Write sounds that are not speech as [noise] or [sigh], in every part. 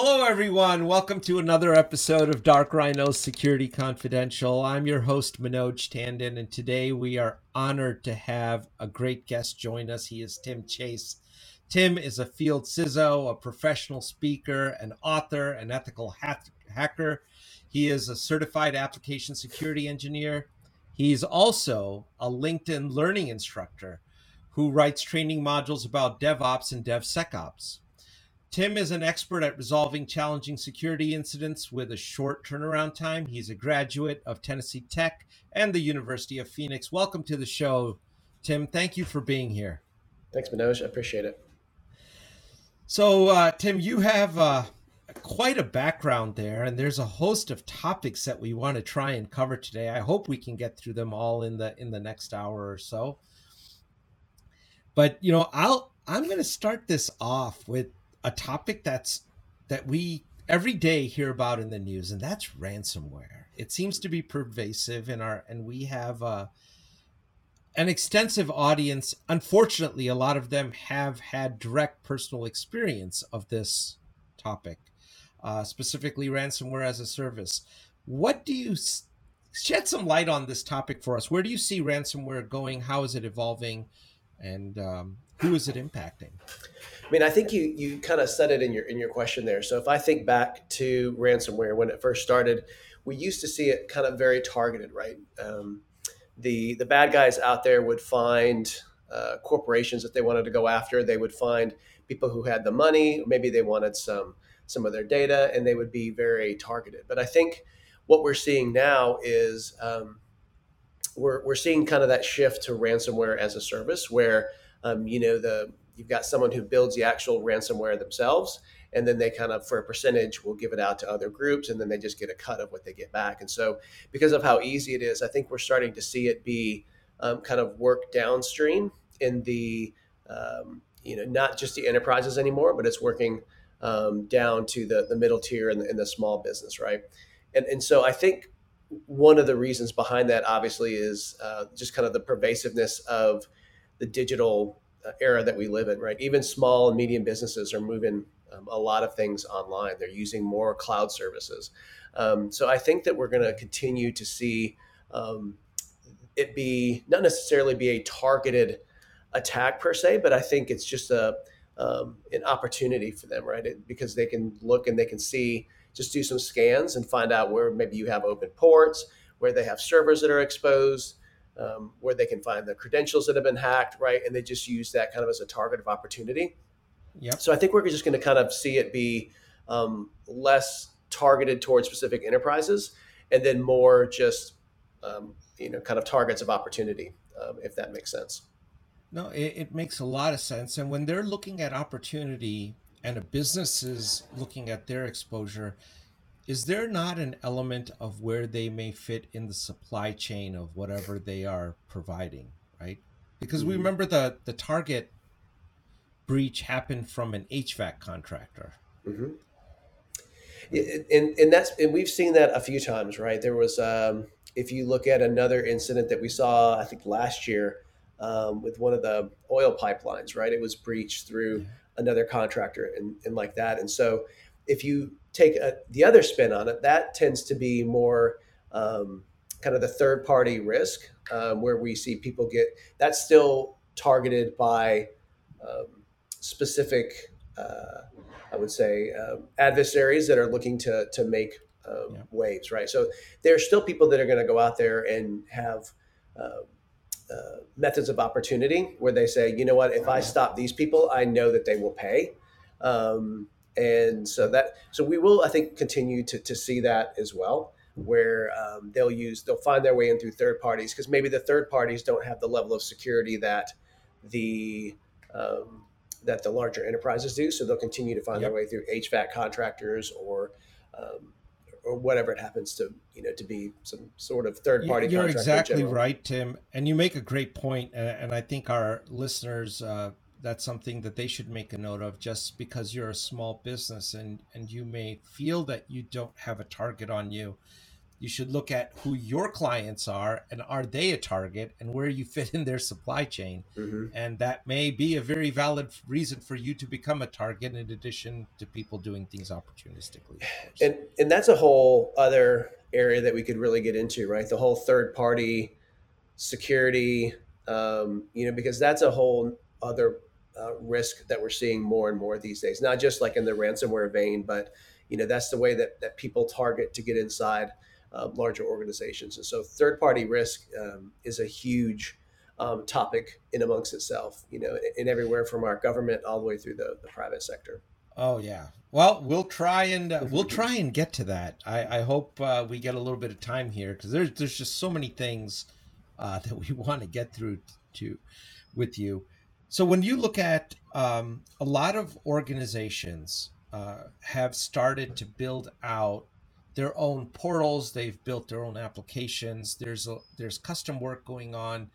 Hello, everyone. Welcome to another episode of Dark Rhiino Security Confidential. I'm your host, Manoj Tandon, and today we are honored to have a great guest join us. He is Tim Chase. Tim is a field CISO, a professional speaker, an author, an ethical hacker. He is a certified application security engineer. He's also a LinkedIn learning instructor who writes training modules about DevOps and DevSecOps. Tim is an expert at resolving challenging security incidents with a short turnaround time. He's a graduate of Tennessee Tech and the University of Phoenix. Welcome to the show, Tim. Thank you for being here. Thanks, Manoj. I appreciate it. So, uh, Tim, you have uh, quite a background there, and there's a host of topics that we want to try and cover today. I hope we can get through them all in the in the next hour or so. But you know, I'll I'm going to start this off with a topic that's that we every day hear about in the news, and that's ransomware. It seems to be pervasive in our, and we have uh, an extensive audience. Unfortunately, a lot of them have had direct personal experience of this topic, uh, specifically ransomware as a service. What do you shed some light on this topic for us? Where do you see ransomware going? How is it evolving? And um, who is it impacting? I mean, I think you you kind of said it in your in your question there. So if I think back to ransomware when it first started, we used to see it kind of very targeted, right? Um, the the bad guys out there would find uh, corporations that they wanted to go after. They would find people who had the money, maybe they wanted some some of their data, and they would be very targeted. But I think what we're seeing now is um, we're we're seeing kind of that shift to ransomware as a service, where um, you know the you've got someone who builds the actual ransomware themselves and then they kind of for a percentage will give it out to other groups and then they just get a cut of what they get back. And so because of how easy it is i think we're starting to see it be um, kind of work downstream in the um, you know not just the enterprises anymore but it's working um, down to the, the middle tier and the, and the small business right? And, and so i think one of the reasons behind that obviously is uh, just kind of the pervasiveness of the digital era that we live in, right? Even small and medium businesses are moving um, a lot of things online. They're using more cloud services. Um, so I think that we're going to continue to see um, it be not necessarily be a targeted attack per se, but I think it's just a um, an opportunity for them, right? It, because they can look and they can see, just do some scans and find out where maybe you have open ports, where they have servers that are exposed, um, where they can find the credentials that have been hacked, right? And they just use that kind of as a target of opportunity. Yeah. So I think we're just going to kind of see it be um, less targeted towards specific enterprises, and then more just um, you know kind of targets of opportunity, um, if that makes sense. No, it, it makes a lot of sense. And when they're looking at opportunity, and a business is looking at their exposure, is there not an element of where they may fit in the supply chain of whatever they are providing right because we mm-hmm. remember the the target breach happened from an hvac contractor mm-hmm. and, and that's and we've seen that a few times right there was um, if you look at another incident that we saw i think last year um, with one of the oil pipelines right it was breached through yeah. another contractor and, and like that and so if you take a, the other spin on it, that tends to be more um, kind of the third party risk, um, where we see people get that's still targeted by um, specific, uh, I would say, um, adversaries that are looking to to make um, yeah. waves, right? So there are still people that are going to go out there and have. Uh, uh, methods of opportunity where they say, you know what, if I stop these people, I know that they will pay. Um, and so that so we will i think continue to, to see that as well where um, they'll use they'll find their way in through third parties because maybe the third parties don't have the level of security that the um, that the larger enterprises do so they'll continue to find yep. their way through hvac contractors or um, or whatever it happens to you know to be some sort of third party you're exactly right tim and you make a great point and i think our listeners uh, that's something that they should make a note of just because you're a small business and and you may feel that you don't have a target on you you should look at who your clients are and are they a target and where you fit in their supply chain. Mm-hmm. And that may be a very valid reason for you to become a target in addition to people doing things opportunistically. And and that's a whole other area that we could really get into, right? The whole third party security, um, you know, because that's a whole other uh, risk that we're seeing more and more these days. Not just like in the ransomware vein, but you know that's the way that that people target to get inside uh, larger organizations. And so, third party risk um, is a huge um, topic in amongst itself. You know, in everywhere from our government all the way through the, the private sector. Oh yeah. Well, we'll try and uh, we'll try and get to that. I, I hope uh, we get a little bit of time here because there's there's just so many things uh, [laughs] that we want to get through to with you. So when you look at um, a lot of organizations uh, have started to build out their own portals, they've built their own applications. There's a, there's custom work going on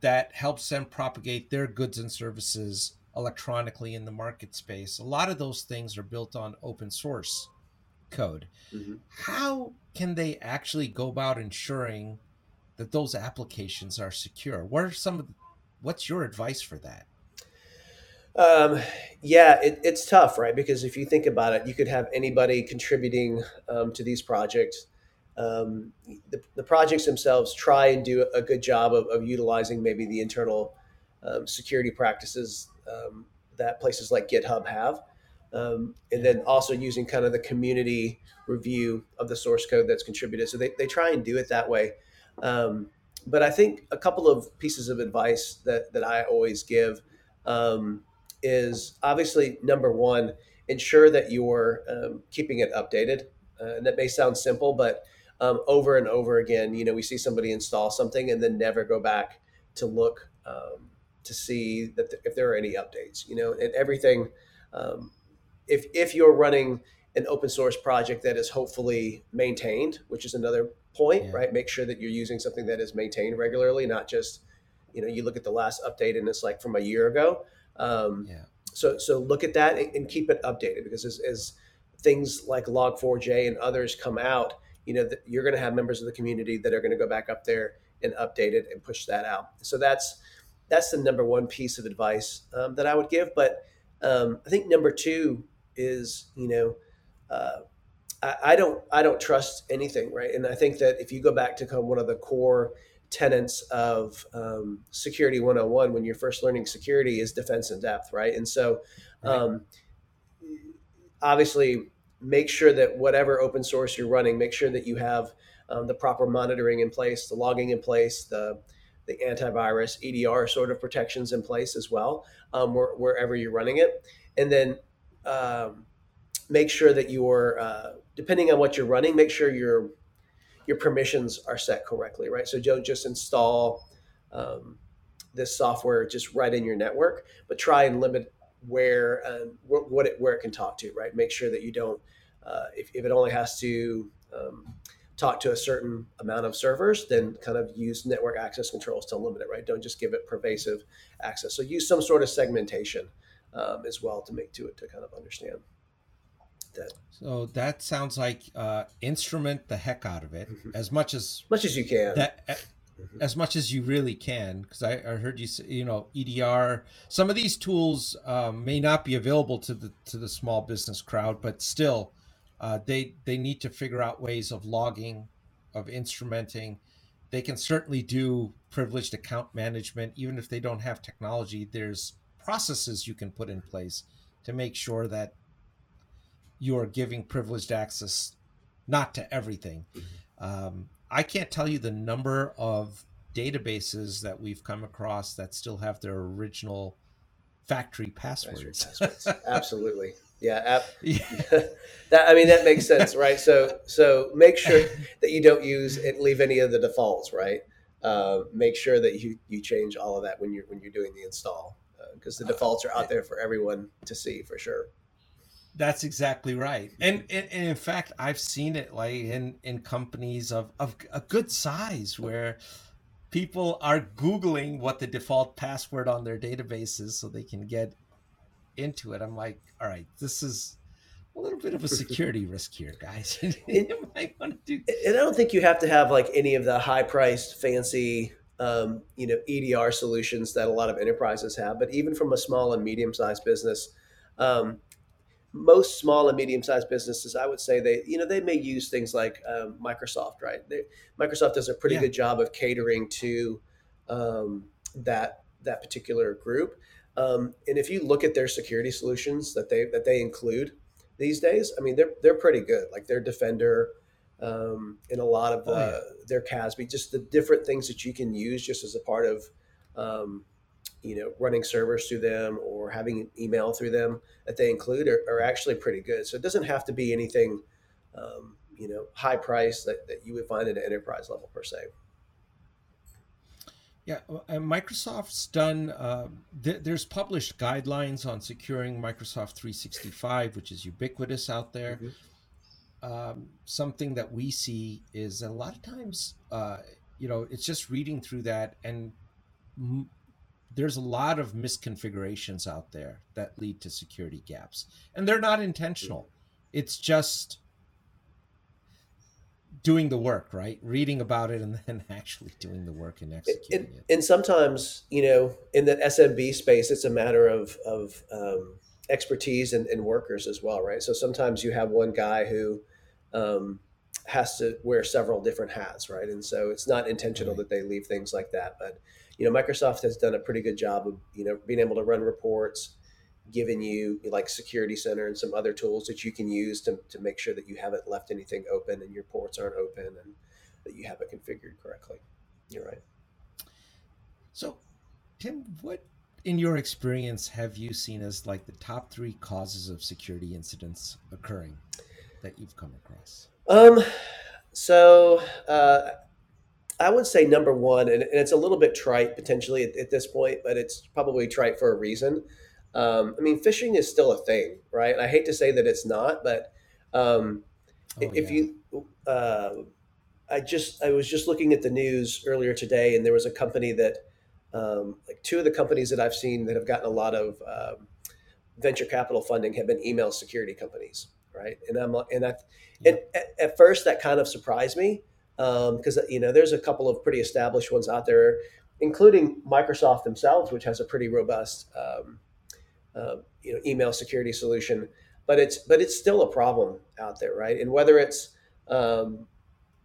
that helps them propagate their goods and services electronically in the market space. A lot of those things are built on open source code. Mm-hmm. How can they actually go about ensuring that those applications are secure? What are some of the, what's your advice for that? Um, yeah, it, it's tough, right? Because if you think about it, you could have anybody contributing um, to these projects. Um, the, the, projects themselves try and do a good job of, of utilizing maybe the internal um, security practices um, that places like GitHub have. Um, and then also using kind of the community review of the source code that's contributed. So they, they try and do it that way. But I think a couple of pieces of advice that, that I always give um, is obviously number one, ensure that you're um, keeping it updated. Uh, and that may sound simple, but um, over and over again, you know, we see somebody install something and then never go back to look um, to see that the, if there are any updates, you know, and everything. Um, if, if you're running an open source project that is hopefully maintained, which is another point, yeah. right? Make sure that you're using something that is maintained regularly, not just, you know, you look at the last update and it's like from a year ago. Um, yeah. So, so look at that and, and keep it updated because as, as, things like Log4j and others come out, you know, that you're going to have members of the community that are going to go back up there and update it and push that out. So that's that's the number one piece of advice um, that I would give. But um, I think number two is, you know, uh, I, I, don't I don't trust anything, right? And I think that if you go back to one of the core tenets of um, security 101 when you're first learning security is defense in depth, right? And so, um, obviously, make sure that whatever open source you're running, make sure that you have um, the proper monitoring in place, the logging in place, the the antivirus EDR sort of protections in place as well, um, where, wherever you're running it, and then um, make sure that you're uh, depending on what you're running, make sure your your permissions are set correctly, right? So don't just install um, this software just right in your network, but try and limit where um, what it where it can talk to, right? Make sure that you don't uh, if, if it only has to um, talk to a certain amount of servers, then kind of use network access controls to limit it, right? Don't just give it pervasive access. So use some sort of segmentation um, as well to make to it to kind of understand that. So that sounds like uh, instrument the heck out of it mm-hmm. as much as much as you can. That, mm-hmm. As much as you really can, because I, I, heard you say, you know, EDR. Some of these tools um, may not be available to the to the small business crowd, but still, uh, they they need to figure out ways of logging, of instrumenting. They can certainly do privileged account management, even if they don't have technology. There's processes you can put in place to make sure that you are giving privileged access not to everything. Um, I can't tell you the number of databases that we've come across that still have their original factory passwords. passwords. [laughs] Absolutely. Yeah, [laughs] yeah. [laughs] that I mean that makes sense, right? So so make sure that you don't use and leave any of the defaults, right? Uh, make sure that you you change all of that when you're when you're doing the install because uh, the defaults are out there for everyone to see for sure. That's exactly right. And, and, and in fact, I've seen it like in in companies of of a good size where people are googling what the default password on their database is so they can get into it. I'm like, all right, this is a little bit of a security [laughs] risk here, guys. [laughs] you might want to do. And I don't think you have to have like any of the high-priced, fancy, um, you know, EDR solutions that a lot of enterprises have. But even from a small and medium-sized business, um, most small and medium-sized businesses, I would say they, you know, they may use things like um, Microsoft, right? They, Microsoft does a pretty yeah. good job of catering to um, that that particular group. Um, and if you look at their security solutions that they that they include, these days. I mean, they're they're pretty good. Like their Defender, um, in a lot of oh, yeah. their CASB, just the different things that you can use just as a part of, um, you know, running servers through them or having email through them that they include are, are actually pretty good. So it doesn't have to be anything, um, you know, high price that, that you would find at an enterprise level per se. Yeah, Microsoft's done. Uh, th- there's published guidelines on securing Microsoft 365, which is ubiquitous out there. Mm-hmm. Um, something that we see is a lot of times, uh, you know, it's just reading through that, and m- there's a lot of misconfigurations out there that lead to security gaps, and they're not intentional. It's just doing the work, right? Reading about it and [laughs] then actually doing the work and executing it. And sometimes, you know, in the SMB space, it's a matter of of um, expertise and, and, workers as well, right? So sometimes you have one guy who um, has to wear several different hats, right? And so it's not intentional right. that they leave things like that, but you know, Microsoft has done a pretty good job of you know being able to run reports giving you like security center and some other tools that you can use to, to make sure that you haven't left anything open and your ports aren't open and that you have it configured correctly. You're right. So tim what in your experience have you seen as like the top three causes of security incidents occurring that you've come across? Um so uh I would say number one, and, it's a little bit trite potentially at, at, this point, but it's probably trite for a reason. Um, I mean, phishing is still a thing, right? I hate to say that it's not, but um, oh, if yeah. you, uh, I just I was just looking at the news earlier today, and there was a company that, um, like two of the companies that I've seen that have gotten a lot of um, venture capital funding have been email security companies, right? And I'm and I, yeah. and at, at, first that kind of surprised me because um, you know there's a couple of pretty established ones out there, including Microsoft themselves, which has a pretty robust um, uh, you know email security solution. But it's but it's still a problem out there right? And whether it's um,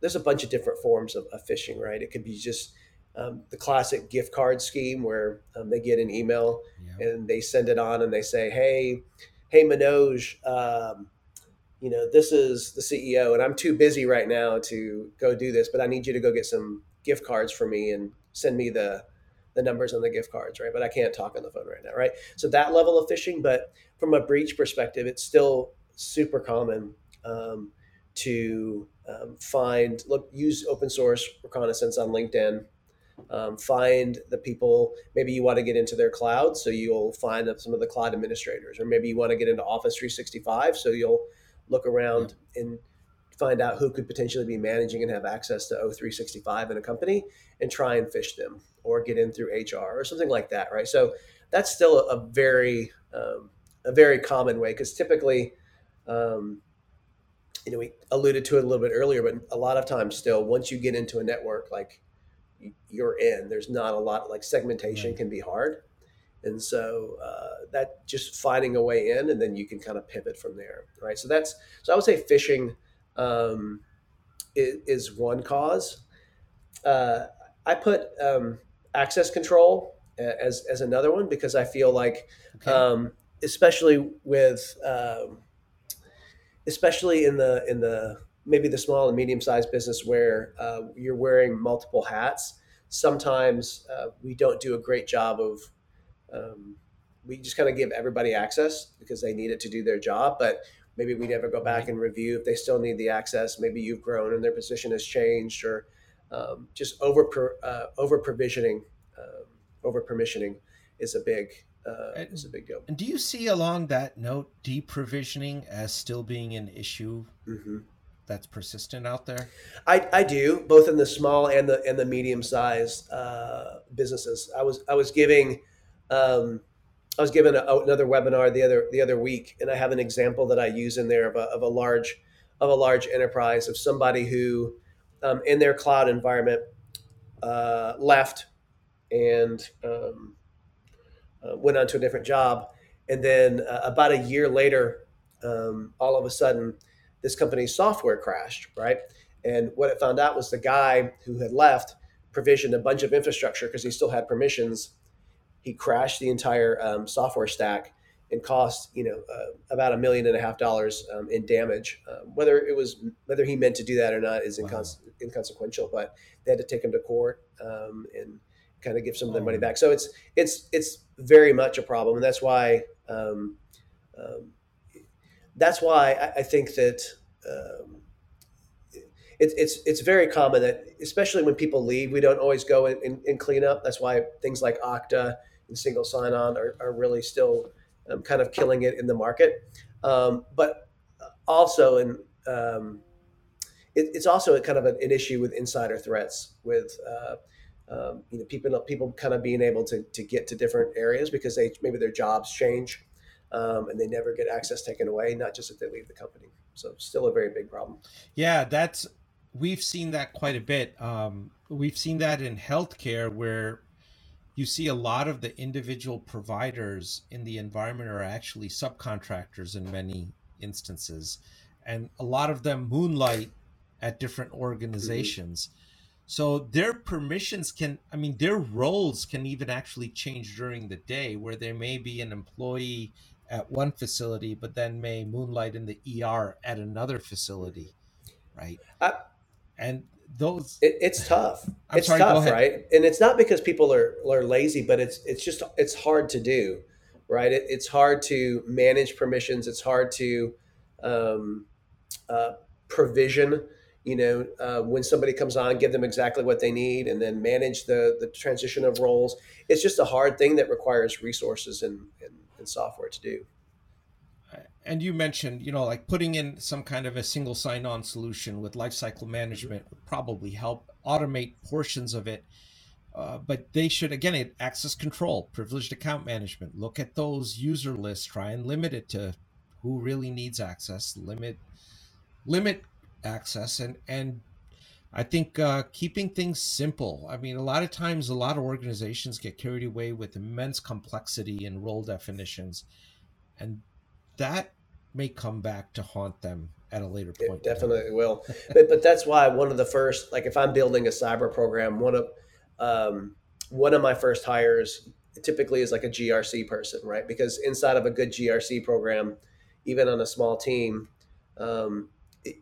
there's a bunch of different forms of, of phishing right? It could be just um, the classic gift card scheme where um, they get an email yeah. and they send it on and they say hey hey manoj um, you know this is the ceo and i'm too busy right now to go do this but i need you to go get some gift cards for me and send me the the numbers on the gift cards, right? But I can't talk on the phone right now, right? So that level of phishing, but from a breach perspective, it's still super common um, to um, find, look, use open source reconnaissance on LinkedIn. Um, find the people. Maybe you want to get into their cloud, so you'll find some of the cloud administrators, or maybe you want to get into Office 365, so you'll look around yeah. and find out who could potentially be managing and have access to O365 in a company and try and phish them or get in through HR or something like that, right? So that's still a, very um, a very common way because typically, um, you know, we alluded to it a little bit earlier, but a lot of times still, once you get into a network, like you're in, there's not a lot like segmentation right. can be hard. And so uh, that just finding a way in, and then you can kind of pivot from there, right? So that's so I would say phishing um, is, is, one cause. Uh, I put um, access control as, as another one because I feel like, okay. um, especially with, um, especially in the in the maybe the small and medium sized business where uh, you're wearing multiple hats. Sometimes uh, we don't do a great job of um, we just kind of give everybody access because they need it to do their job, but maybe we never go back and review if they still need the access. Maybe you've grown and their position has changed, or um, just over uh, over provisioning, um, over permissioning is a big uh, and, is a big deal. And do you see along that note deprovisioning as still being an issue? Mm-hmm. That's persistent out there. I, I do both in the small and the and the medium sized uh, businesses. I was I was giving um, I was given a, another webinar the other the other week, and I have an example that I use in there of a, of a large of a large enterprise of somebody who, um, in their cloud environment, uh, left and um, uh, went on to a different job, and then uh, about a year later, um, all of a sudden, this company's software crashed, right? And what it found out was the guy who had left provisioned a bunch of infrastructure because he still had permissions he crashed the entire um, software stack and cost you know uh, about a million and a half dollars um, in damage. Um, whether it was whether he meant to do that or not is wow. inconsequential, but they had to take him to court um, and kind of give some of their money oh. back. So it's it's it's very much a problem, and that's why um, um, that's why I, I think that. It, it's it's very common that especially when people leave, we don't always go and, and clean up. That's why things like Okta and single sign-on are, are really still um, kind of killing it in the market. Um, but also, in um, it, it's also a kind of an, an, issue with insider threats, with uh, um, you know people people kind of being able to, to get to different areas because they maybe their jobs change um, and they never get access taken away. Not just if they leave the company. So still a very big problem. Yeah, that's we've seen that quite a bit. Um, we've seen that in healthcare where you see a lot of the individual providers in the environment are actually subcontractors in many instances. And a lot of them moonlight at different organizations. Mm-hmm. so their permissions can i mean their roles can even actually change during the day where there may be an employee at one facility but then may moonlight in the er at another facility right? I, and those it, it's tough. I'm it's sorry, tough right? And it's not because people are are lazy but it's it's just it's hard to do right? It, it's hard to manage permissions. It's hard to um, uh, provision you know uh, when somebody comes on give them exactly what they need and then manage the the transition of roles. It's just a hard thing that requires resources and, and, and software to do and you mentioned, you know, like putting in some kind of a single sign-on solution with lifecycle management would probably help automate portions of it. Uh, but they should again access control, privileged account management. Look at those user lists. Try and limit it to who really needs access. Limit limit access, and and I think uh, keeping things simple. I mean, a lot of times, a lot of organizations get carried away with immense complexity and role definitions, and that may come back to haunt them at a later point. It definitely will. [laughs] but, but that's why one of the first, like if I'm building a cyber program, one of um, one of my first hires typically is like a GRC person, right? Because inside of a good GRC program, even on a small team, um,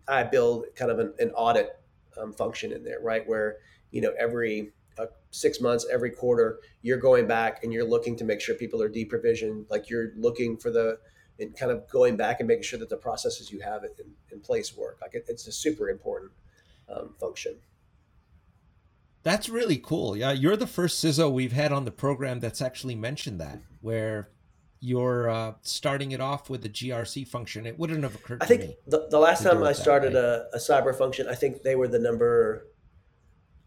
I build kind of an, an audit um, function in there, right? Where you know every uh, six months, every quarter, you're going back and you're looking to make sure people are deprovisioned. Like you're looking for the and kind of going back and making sure that the processes you have in, in place work. Like it, it's a super important um, function. That's really cool. Yeah, you're the first CISO we've had on the program that's actually mentioned that, where you're uh, starting it off with a GRC function. It wouldn't have occurred. I think the, the last time I started a, a, cyber function, I think they were the number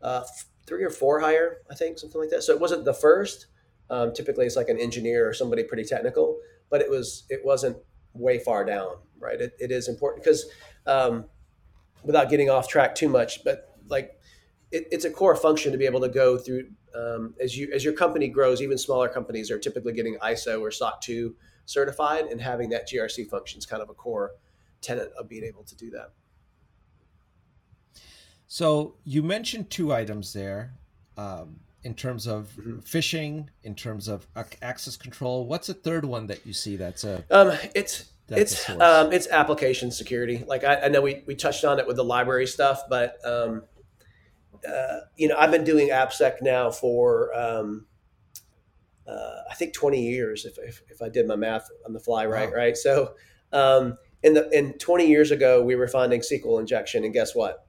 uh, three or four higher. I think something like that. So it wasn't the first. Um, typically, it's like an engineer or somebody pretty technical but it was it wasn't way far down, right? It, it is important because um, without getting off track too much, but like it, it's a core function to be able to go through um, as you as your company grows. Even smaller companies are typically getting ISO or SOC two certified, and having that GRC function is kind of a core tenet of being able to do that. So you mentioned two items there. Um, in terms of mm-hmm. phishing, in terms of access control? What's a third one that you see that's a um, it's it's um, it's application security. Like I, I, know we, we touched on it with the library stuff, but um, uh, you know I've been doing AppSec now for um, uh, I think 20 years if, if, if I did my math on the fly right wow. right. So um, in the in 20 years ago we were finding SQL injection, and guess what?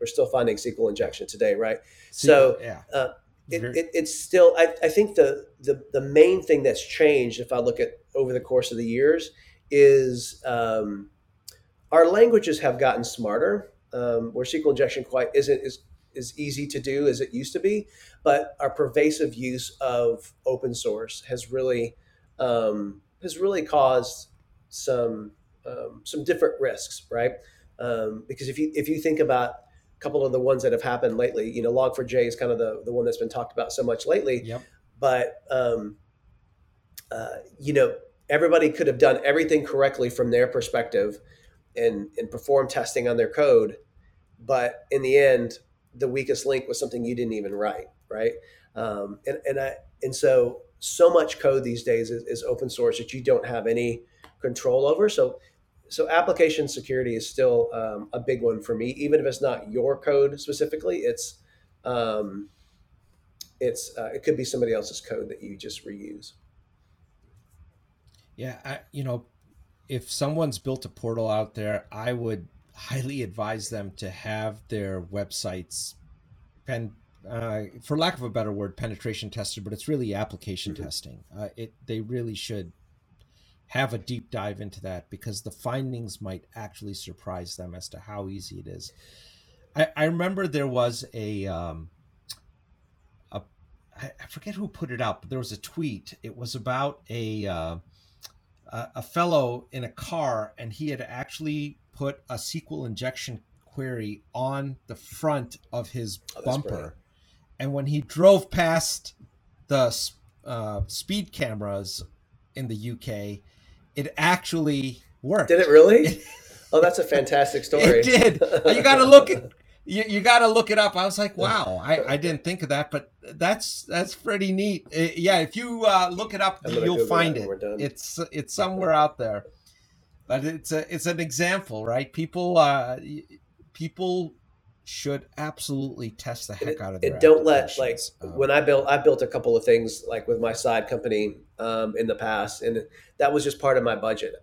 We're still finding SQL injection today, right? so yeah. Uh, it, it, it's still I, I think the, the the main thing that's changed if i look at over the course of the years is um, our languages have gotten smarter um, where sql injection quite isn't as, as easy to do as it used to be but our pervasive use of open source has really um, has really caused some um, some different risks, right? Um, because if you if you think about couple of the ones that have happened lately, you know, Log4j is kind of the the one that's been talked about so much lately. Yep. But um, uh, you know, everybody could have done everything correctly from their perspective and and perform testing on their code, but in the end, the weakest link was something you didn't even write, right? Um, and and I and so so much code these days is, is open source that you don't have any control over. So so application security is still um, a big one for me, even if it's not your code specifically. It's um, it's uh, it could be somebody else's code that you just reuse. Yeah, I, you know, if someone's built a portal out there, I would highly advise them to have their websites pen uh, for lack of a better word penetration tested but it's really application mm-hmm. testing uh, it they really should have a deep dive into that because the findings might actually surprise them as to how easy it is. I, I remember there was a um, a I forget who put it out but there was a tweet. It was about a uh, a fellow in a car and he had actually put a SQL injection query on the front of his oh, bumper. And when he drove past the uh, speed cameras in the UK, it actually worked. Did it really? [laughs] oh, that's a fantastic story. [laughs] it did. You got to look at you, you got to look it up. I was like, wow, I, I didn't think of that, but that's that's pretty neat. It, uh, yeah, if you uh, look it up, you'll find it. It's it's somewhere out there but it's a it's an example, right? People uh, people should absolutely test the heck out of it. don't let like um, when I built I built a couple of things like with my side company um, in the past, and that was just part of my budget.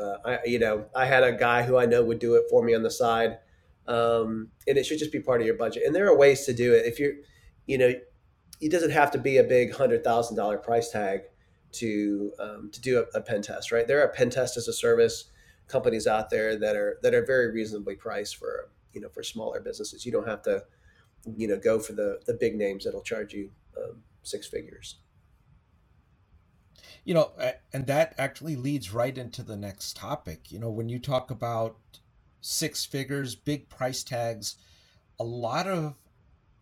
Uh, I you know I had a guy who I know would do it for me on the side, um, and it should just be part of your budget. And there are ways to do it if you're, you know, it doesn't have to be a big hundred thousand dollar price tag to um, to do a, a, pen test, right? There are pen test as a service companies out there that are that are very reasonably priced for you know for smaller businesses. You don't have to you know go for the the big names that'll charge you um, six figures. You know, and that actually leads right into the next topic. You know, when you talk about six figures, big price tags, a lot of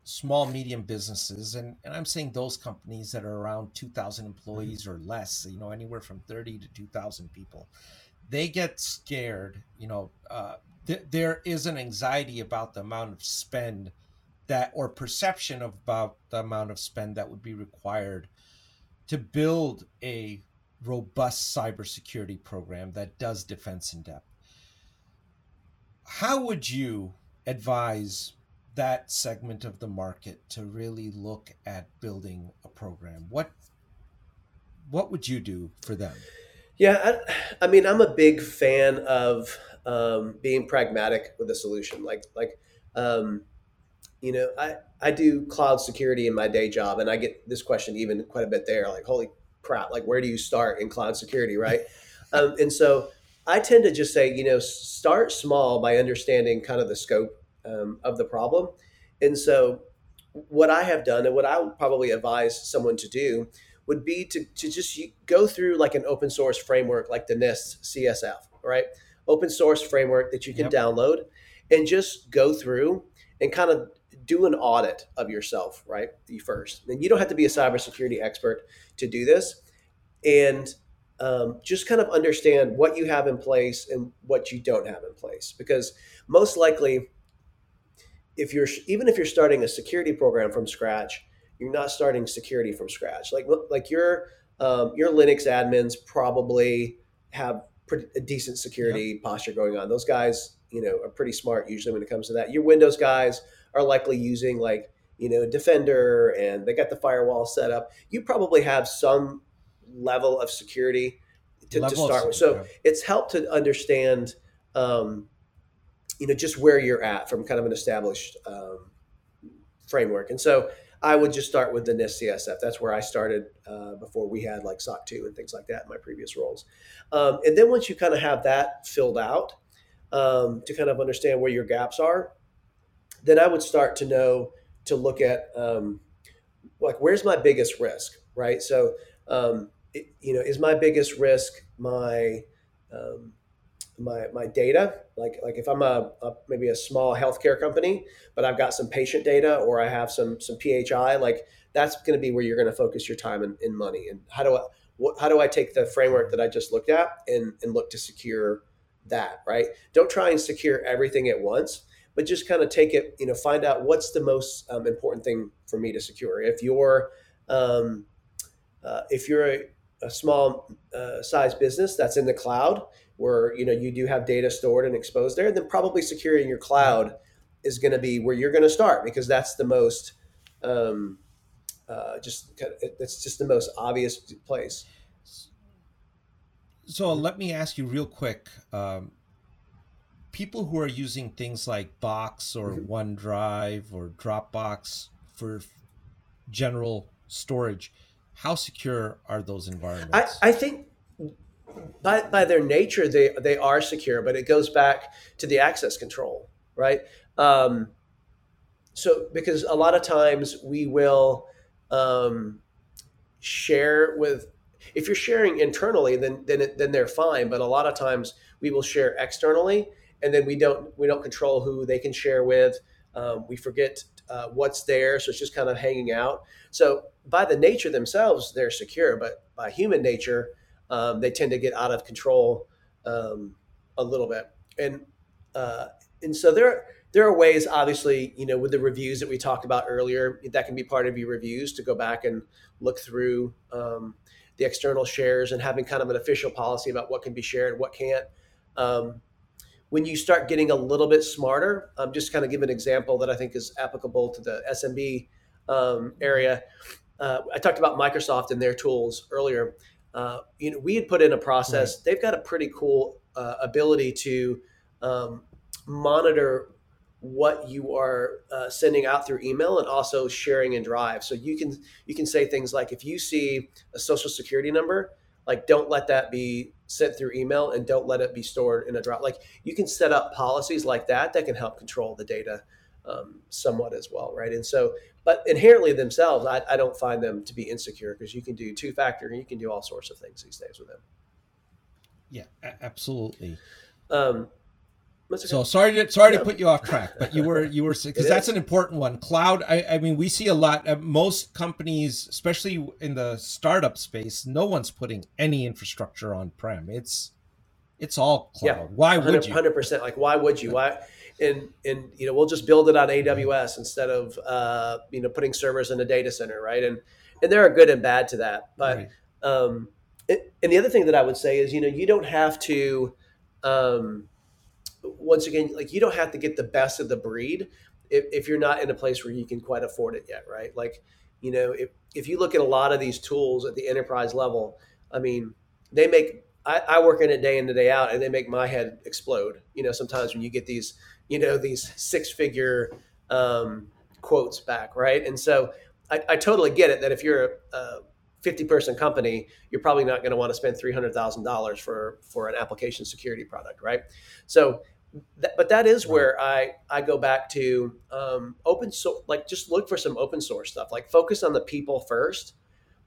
small medium businesses and, and i'm saying those companies that are around 2000 employees or less you know anywhere from 30 to 2000 people they get scared you know uh, th- there is an anxiety about the amount of spend that or perception of about the amount of spend that would be required to build a robust cybersecurity program that does defense in depth. How would you advise that segment of the market to really look at building a program? What what would you do for them? Yeah i, I mean i'm a big fan of um, being pragmatic with a solution. Like like um, you know i i do cloud security in my day job and i get this question even quite a bit there like holy crap like where do you start in cloud security right [laughs] um, and so i tend to just say you know start small by understanding kind of the scope um, of the problem. And so, what I have done and what I would probably advise someone to do would be to, to just go through like an open source framework like the NIST CSF, right? Open source framework that you can yep. download and just go through and kind of do an audit of yourself, right? You first. And you don't have to be a cybersecurity expert to do this. And um, just kind of understand what you have in place and what you don't have in place. Because most likely, if you're even if you're starting a security program from scratch, you're not starting security from scratch. Like like your um, your Linux admins probably have pretty, a decent security yep. posture going on. Those guys, you know, are pretty smart usually when it comes to that. Your Windows guys are likely using like you know Defender and they got the firewall set up. You probably have some level of security to, to start with. So it's helped to understand. Um, you know just where you're at from kind of an established um, framework. And so I would just start with the NIST CSF. That's where I started uh, before we had like SOC 2 and things like that in my previous roles. Um, and then once you kind of have that filled out um, to kind of understand where your gaps are, then I would start to know to look at um, like where's my biggest risk, right? So um, you know, is my biggest risk my um, my my data? Like like if I'm a, a, maybe a small healthcare company, but I've got some patient data or I have some some PHI, like that's going to be where you're going to focus your time and, and money. And how do I what, how do I take the framework that I just looked at and and look to secure that? Right? Don't try and secure everything at once, but just kind of take it. You know, find out what's the most um, important thing for me to secure. If you're um, uh, if you're a, a small uh, size business that's in the cloud where you know you do have data stored and exposed there then probably securing your cloud is going to be where you're going to start because that's the most um, uh, just it's just the most obvious place so let me ask you real quick um, people who are using things like box or mm-hmm. onedrive or dropbox for general storage how secure are those environments? I, I think by, by their nature, they, they are secure, but it goes back to the access control, right? Um, so, because a lot of times we will um, share with, if you're sharing internally, then then it, then they're fine. But a lot of times we will share externally, and then we don't we don't control who they can share with. Um, we forget uh, what's there, so it's just kind of hanging out. So by the nature themselves, they're secure, but by human nature, um, they tend to get out of control um, a little bit. And uh, and so there there are ways, obviously, you know, with the reviews that we talked about earlier, that can be part of your reviews to go back and look through um, the external shares and having kind of an official policy about what can be shared, what can't. When you start getting a little bit smarter, um, just kind of give an example that I think is applicable to the SMB um, area. Uh, I talked about Microsoft and their tools earlier. Uh, you know, we had put in a process. Right. They've got a pretty cool uh, ability to um, monitor what you are uh, sending out through email and also sharing in Drive. So you can you can say things like, if you see a social security number, like don't let that be sent through email and don't let it be stored in a drop. Like you can set up policies like that that can help control the data um, somewhat as well, right? And so but inherently themselves, I, I don't find them to be insecure because you can do two factor and you can do all sorts of things these days with them. Yeah, absolutely. Um, so sorry to sorry to put you off track, but you were you were [laughs] because that's an important one. Cloud. I, I mean, we see a lot. Uh, most companies, especially in the startup space, no one's putting any infrastructure on prem. It's it's all cloud. Yeah, why would you? Hundred percent. Like, why would you? Why? and and you know we'll just build it on AWS instead of uh, you know putting servers in a data center, right? And and there are good and bad to that, but right. um, it, and the other thing that I would say is you know you don't have to um, once again like you don't have to get the best of the breed if, if you're not in a place where you can quite afford it yet, right? Like you know if if you look at a lot of these tools at the enterprise level, I mean they make I, I, work in it day in and day out, and they make my head explode. You know, sometimes when you get these you know these six figure um, quotes back, right? And so I, I, totally get it that if you're a 50 person company, you're probably not going to want to spend $300,000 for for an application security product, right? So, but that is where I I go back to um, open source, like just look for some open source stuff, like focus on the people first,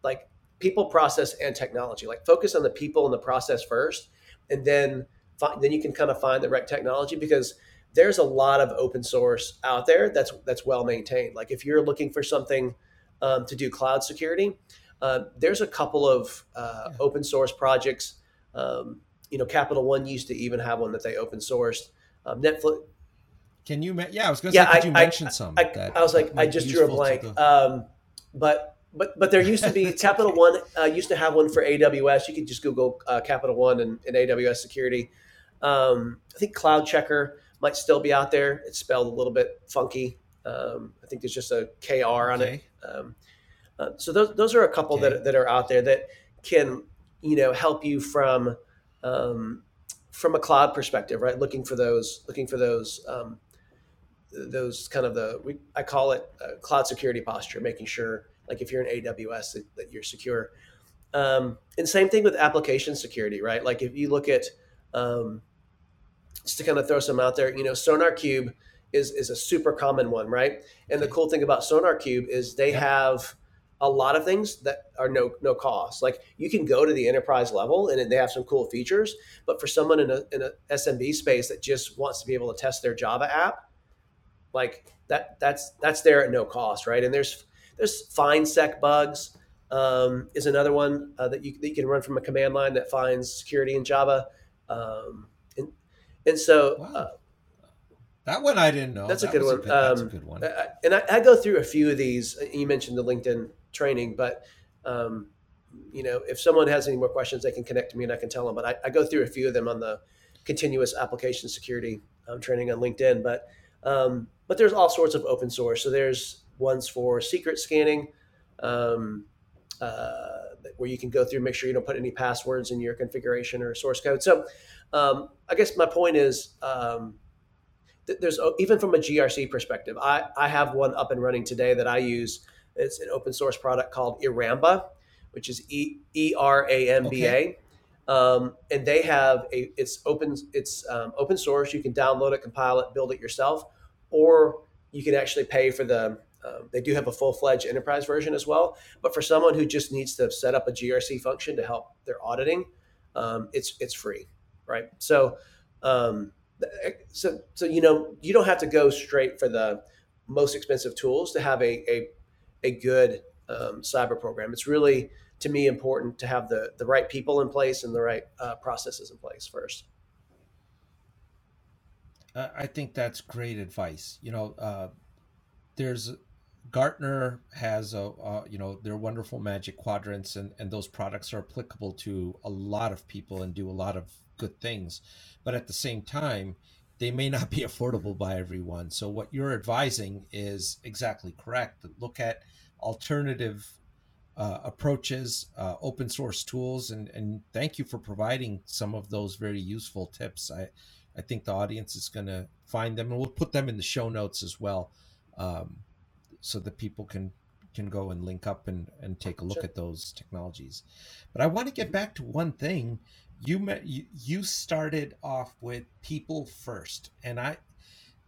like people, process, and technology. Like focus on the people and the process first, and then find, then you can kind of find the right technology because there's a lot of open source out there that's that's well maintained. Like if you're looking for something um, to do cloud security, uh, there's a couple of uh, yeah. open source projects. Um, you know, Capital One used to even have one that they open sourced. Um, Netflix. Can you? Yeah, I was going to yeah, say, I, you I, mention some? I, I, was like, I just drew a blank. The... Um, but but but there used to be [laughs] Capital One uh, used to have one for AWS. You could just Google uh, Capital One and, and AWS security. Um, I think CloudCheckr might still be out there. It's spelled a little bit funky. Um, I think there's just a KR on okay. it. Um, uh, so those, those are a couple okay. that, that are out there that can, you know, help you from, um, from a cloud perspective, right? Looking for those, looking for those, um, those kind of the, we, I call it cloud security posture, making sure like if you're in AWS that, that you're secure. Um, and same thing with application security, right? Like if you look at, um, just to kind of throw some out there, you know, SonarQube is is a super common one, right? And the cool thing about SonarQube is they have a lot of things that are no no cost. Like you can go to the enterprise level and they have some cool features, but for someone in a in a SMB space that just wants to be able to test their Java app, like that that's that's there at no cost, right? And there's there's FindSecBugs um, is another one uh, that, you, that you can run from a command line that finds security in Java. Um, and and so wow. uh, that one I didn't know. That's, that a, good a, good, um, that's a good one. I, and I, I, go through a few of these. You mentioned the LinkedIn training, but um, you know, if someone has any more questions, they can connect to me and I can tell them. But I, I go through a few of them on the continuous application security um, training on LinkedIn. But um, but there's all sorts of open source. So there's ones for secret scanning, um, uh, where you can go through, make sure you don't put any passwords in your configuration or source code. So um, I guess my point is. Um, there's even from a GRC perspective, I, I have one up and running today that I use. It's an open source product called Eramba, which is E E R A M B A. Um, and they have a it's open it's um, open source. You can download it, compile it, build it yourself, or you can actually pay for the. Um, they do have a full fledged enterprise version as well. But for someone who just needs to set up a GRC function to help their auditing, um, it's it's free, right? So um, so so you know you don't have to go straight for the most expensive tools to have a a, a good um, cyber program. It's really to me important to have the the right people in place and the right uh, processes in place first. I think that's great advice. You know, uh, there's Gartner has a you know their wonderful Magic Quadrants, and and those products are applicable to a lot of people and do a lot of good things but at the same time they may not be [laughs] affordable by everyone. So what you're advising is exactly correct. Look at alternative uh, approaches uh, open source tools. And and thank you for providing some of those very useful tips. I i think the audience is going to find them and we'll put them in the show notes as well um, so that people can can go and link up and and take a look sure. at those technologies. But i want to get back to one thing you met you, you started off with people first and i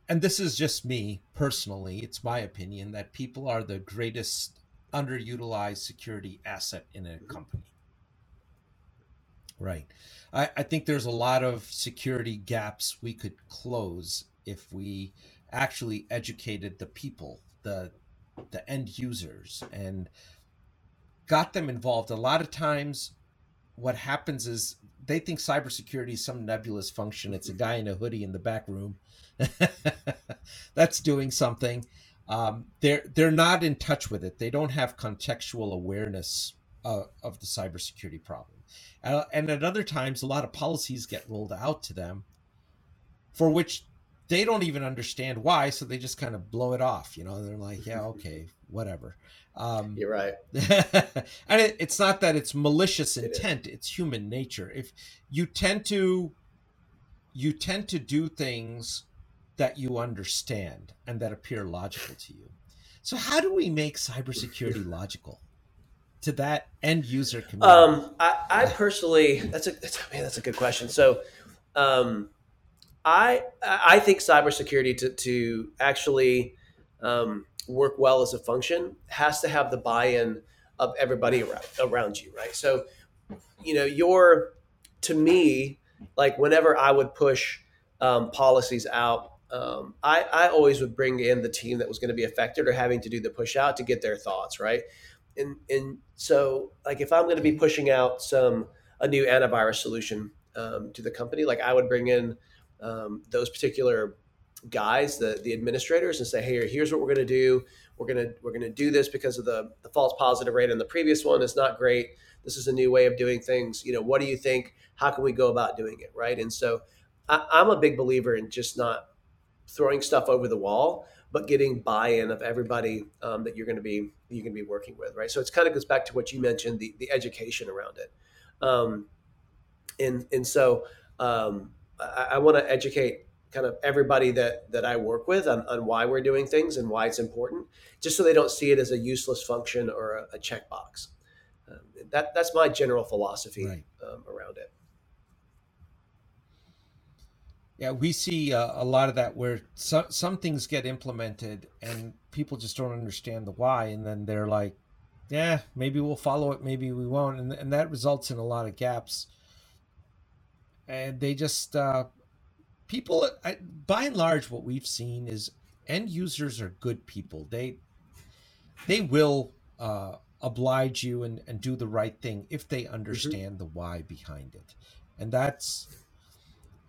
and this is just me personally it's my opinion that people are the greatest underutilized security asset in a mm-hmm. company. Right. I, I think there's a lot of security gaps we could close if we actually educated the people the the end users and got them involved. A lot of times what happens is they think cybersecurity is some nebulous function. It's a guy in a hoodie in the back room [laughs] that's doing something. Um, they're they're not in touch with it. They don't have contextual awareness uh, of the cybersecurity problem. Uh, and at other times, a lot of policies get rolled out to them, for which they don't even understand why. So they just kind of blow it off. You know, they're like, "Yeah, [laughs] okay, whatever." Um, You're right. [laughs] and it, it's not that it's malicious intent; it it's human nature. If you tend to, you tend to do things that you understand and that appear logical to you. So, how do we make cybersecurity [laughs] logical to that end user community? Um, I, I personally, that's a that's, man, that's a good question. So, um, I I think cybersecurity to to actually um, work well as a function has to have the buy-in of everybody around around you, right? So, you know, you're to me like whenever I would push um, policies out, um, I, I always would bring in the team that was going to be affected or having to do the push out to get their thoughts, right? And and so like if I'm going to be pushing out some a new antivirus solution um, to the company, like I would bring in um, those particular guys, the the administrators, and say, "Hey, here's what we're going to do. We're gonna we're gonna do this because of the the false positive rate in the previous one is not great. This is a new way of doing things. You know, what do you think? How can we go about doing it? Right? And so, I, I'm a big believer in just not throwing stuff over the wall, but getting buy-in of everybody um, that you're going to be you're going to be working with, right? So it kind of goes back to what you mentioned, the the education around it, um, and and so um, I, I want to educate kind of everybody that that I work with on, on why we're doing things and why it's important, just so they don't see it as a useless function or a, a checkbox. Um, that that's my general philosophy right. um, around it. Yeah, we see uh, a lot of that where some some things get implemented and people just don't understand the why, and then they're like, yeah, maybe we'll follow it, maybe we won't, and and that results in a lot of gaps. And they just uh, people, I, by and large, what we've seen is end users are good people. They they will uh, oblige you and, and do the right thing if they Mm-hmm. understand the why behind it, and that's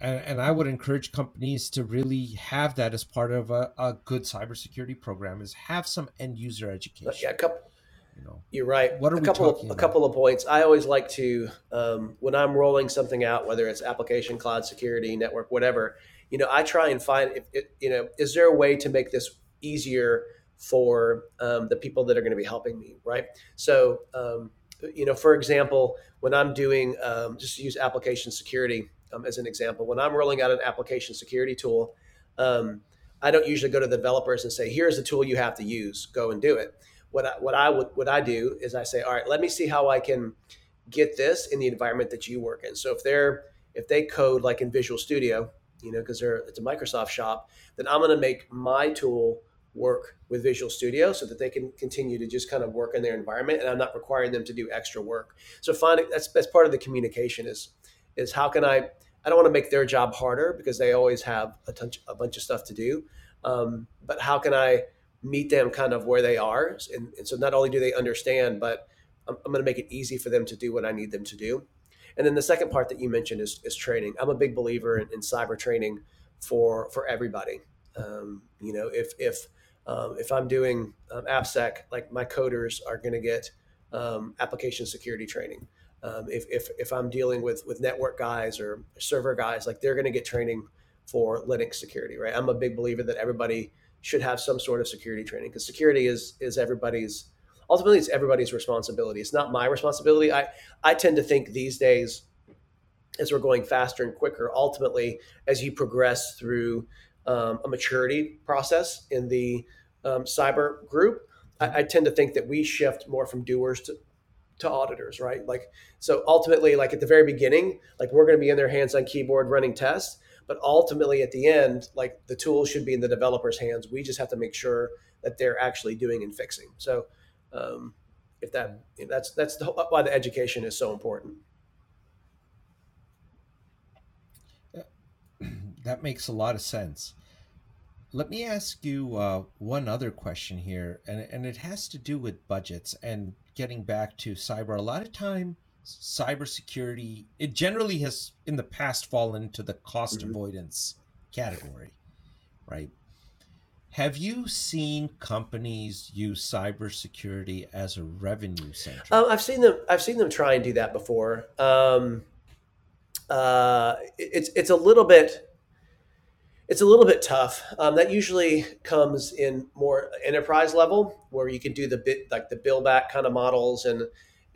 and, and I would encourage companies to really have that as part of a, a good cybersecurity program is have some end user education. Yeah, a couple. You know, You're right. What are a we couple talking of, a couple of points. I always like to um, when I'm rolling something out, whether it's application, cloud security, network, whatever. You know, I try and find if it, you know, is there a way to make this easier for um, the people that are going to be helping me, right? So, um, you know, for example, when I'm doing um, just use application security um, as an example, when I'm rolling out an application security tool, um, I don't usually go to the developers and say, "Here's the tool you have to use. Go and do it." What I, what I would what I do is I say, "All right, let me see how I can get this in the environment that you work in." So if they're if they code like in Visual Studio, you know, because they're it's a Microsoft shop, then I'm going to make my tool work with Visual Studio so that they can continue to just kind of work in their environment, and I'm not requiring them to do extra work. So finding that's that's part of the communication is is how can I I don't want to make their job harder because they always have a, ton, a bunch of stuff to do, um, but how can I meet them kind of where they are, and, and so not only do they understand, but I'm, I'm going to make it easy for them to do what I need them to do. And then the second part that you mentioned is, is training. I'm a big believer in, in cyber training for for everybody. Um, you know, if if um, if I'm doing um, AppSec, like my coders are going to get um, application security training. Um, if, if, if I'm dealing with, with network guys or server guys, like they're going to get training for Linux security, right? I'm a big believer that everybody should have some sort of security training because security is is everybody's ultimately it's everybody's responsibility. It's not my responsibility. I I tend to think these days as we're going faster and quicker, ultimately as you progress through um, a maturity process in the um, cyber group, I, I tend to think that we shift more from doers to to auditors, right? Like, so ultimately, like at the very beginning, like we're going to be in their hands on keyboard running tests, but ultimately at the end, like the tool should be in the developer's hands. We just have to make sure that they're actually doing and fixing. So, um, if that that's that's the, why the education is so important. [clears throat] that makes a lot of sense. Let me ask you uh, one other question here, and, and it has to do with budgets and getting back to cyber. A lot of time, cybersecurity it generally has in the past fallen into the cost Mhm. avoidance category, right? Have you seen companies use cybersecurity as a revenue center? Um, I've seen them. I've seen them try and do that before. Um, uh, it's it's a little bit it's a little bit tough. Um, that usually comes in more enterprise level, where you can do the bit like the bill back kind of models and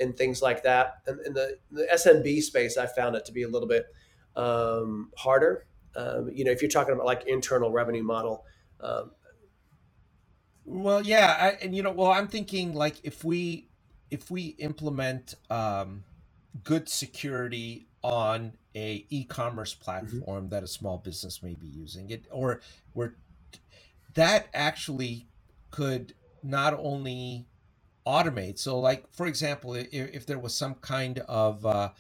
and things like that. And in the, the SMB space, I found it to be a little bit um, harder. Um, you know, if you're talking about like internal revenue model, um, Well, yeah, I, and you know, well, I'm thinking like if we if we implement um, good security on a e-commerce platform that a small business may be using it, or where that actually could not only automate. So, like for example, if, if there was some kind of uh,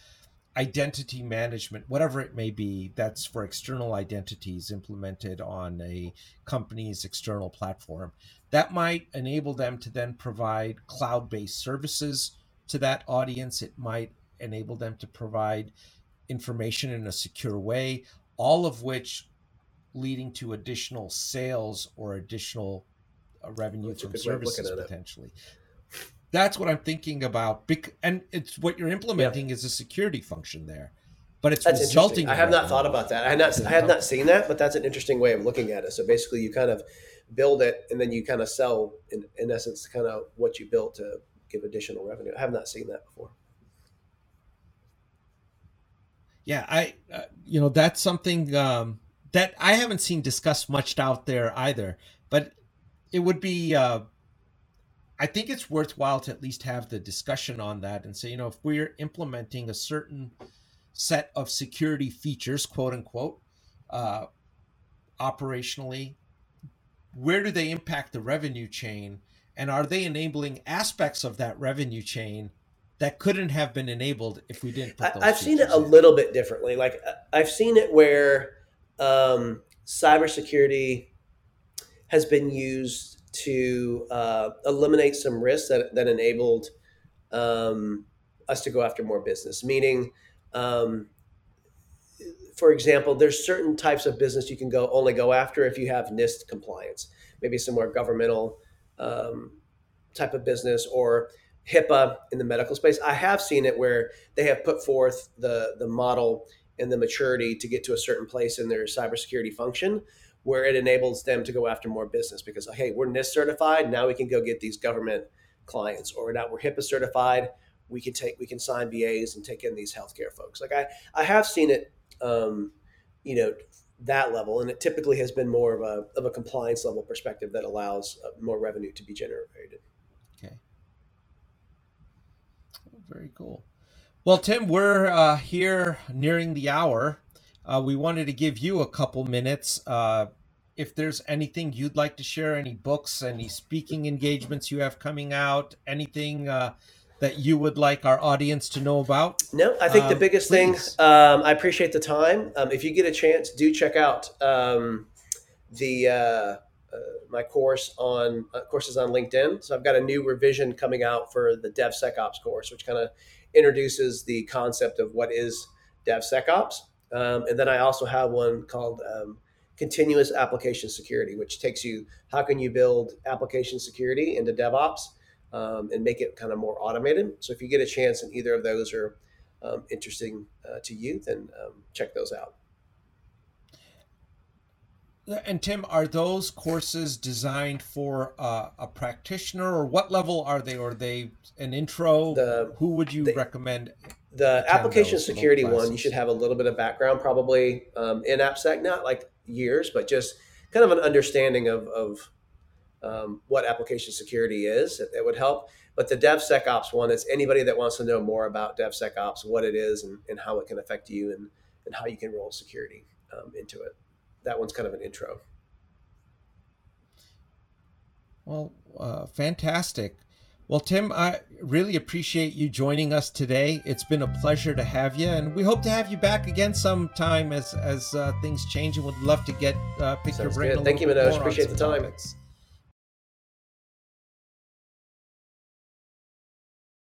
identity management, whatever it may be, that's for external identities implemented on a company's external platform. That might enable them to then provide cloud based services to that audience. It might enable them to provide information in a secure way, all of which leading to additional sales or additional uh, revenue That's from good way of looking services potentially. it. That's what I'm thinking about. And it's what you're implementing is a security function there, but it's That's resulting. I have not thought about that. I had not. I not seen that, but that's an interesting way of looking at it. So basically, you kind of build it, and then you kind of sell, in, in essence, kind of what you built to give additional revenue. I have not seen that before. Yeah, I, uh, you know, that's something um, that I haven't seen discussed much out there either. But it would be, uh, I think it's worthwhile to at least have the discussion on that and say, you know, if we're implementing a certain set of security features, quote unquote, uh, operationally, where do they impact the revenue chain? and are they enabling aspects of that revenue chain that couldn't have been enabled if we didn't put those I've seen it a little bit differently. Like I've seen it where um, cybersecurity has been used to uh, eliminate some risks that, that enabled um, us to go after more business. Meaning, um, for example, there's certain types of business you can go only go after if you have NIST compliance, maybe some more governmental um, type of business or HIPAA in the medical space. I have seen it where they have put forth the the model and the maturity to get to a certain place in their cybersecurity function where it enables them to go after more business because hey, we're NIST certified, now we can go get these government clients, or now we're HIPAA certified, we can take we can sign BAs and take in these healthcare folks. Like I I have seen it, um, you know, that level, and it typically has been more of a of a compliance level perspective that allows uh, more revenue to be generated. Okay. Very cool. Well, Tim, we're uh, here nearing the hour. Uh, we wanted to give you a couple minutes. Uh, if there's anything you'd like to share, any books, any speaking engagements you have coming out, anything uh, that you would like our audience to know about? No, I think um, the biggest please. thing, um, I appreciate the time. Um, if you get a chance, do check out um, the. Uh, uh, my course on uh, courses on LinkedIn. So I've got a new revision coming out for the DevSecOps course, which kind of introduces the concept of what is DevSecOps. Um, and then I also have one called um, Continuous Application Security, which takes you how can you build application security into DevOps um, and make it kind of more automated. So if you get a chance and either of those are um, interesting uh, to you, then um, check those out. And Tim, are those courses designed for uh, a practitioner, or what level are they? Or are they an intro? The, Who would you the, recommend? The application security one, you should have a little bit of background, probably um, in AppSec, not like years, but just kind of an understanding of, of um, what application security is. That, would help. But the DevSecOps one is anybody that wants to know more about DevSecOps, what it is, and, and how it can affect you, and, and how you can roll security um, into it that one's kind of an intro. Well, uh, fantastic. Well, Tim, I really appreciate you joining us today. It's been a pleasure to have you, and we hope to have you back again sometime as as uh, things change. And would love to get uh, pick Sounds your brain. Good. Thank you, Manoj. Appreciate the time. Topics.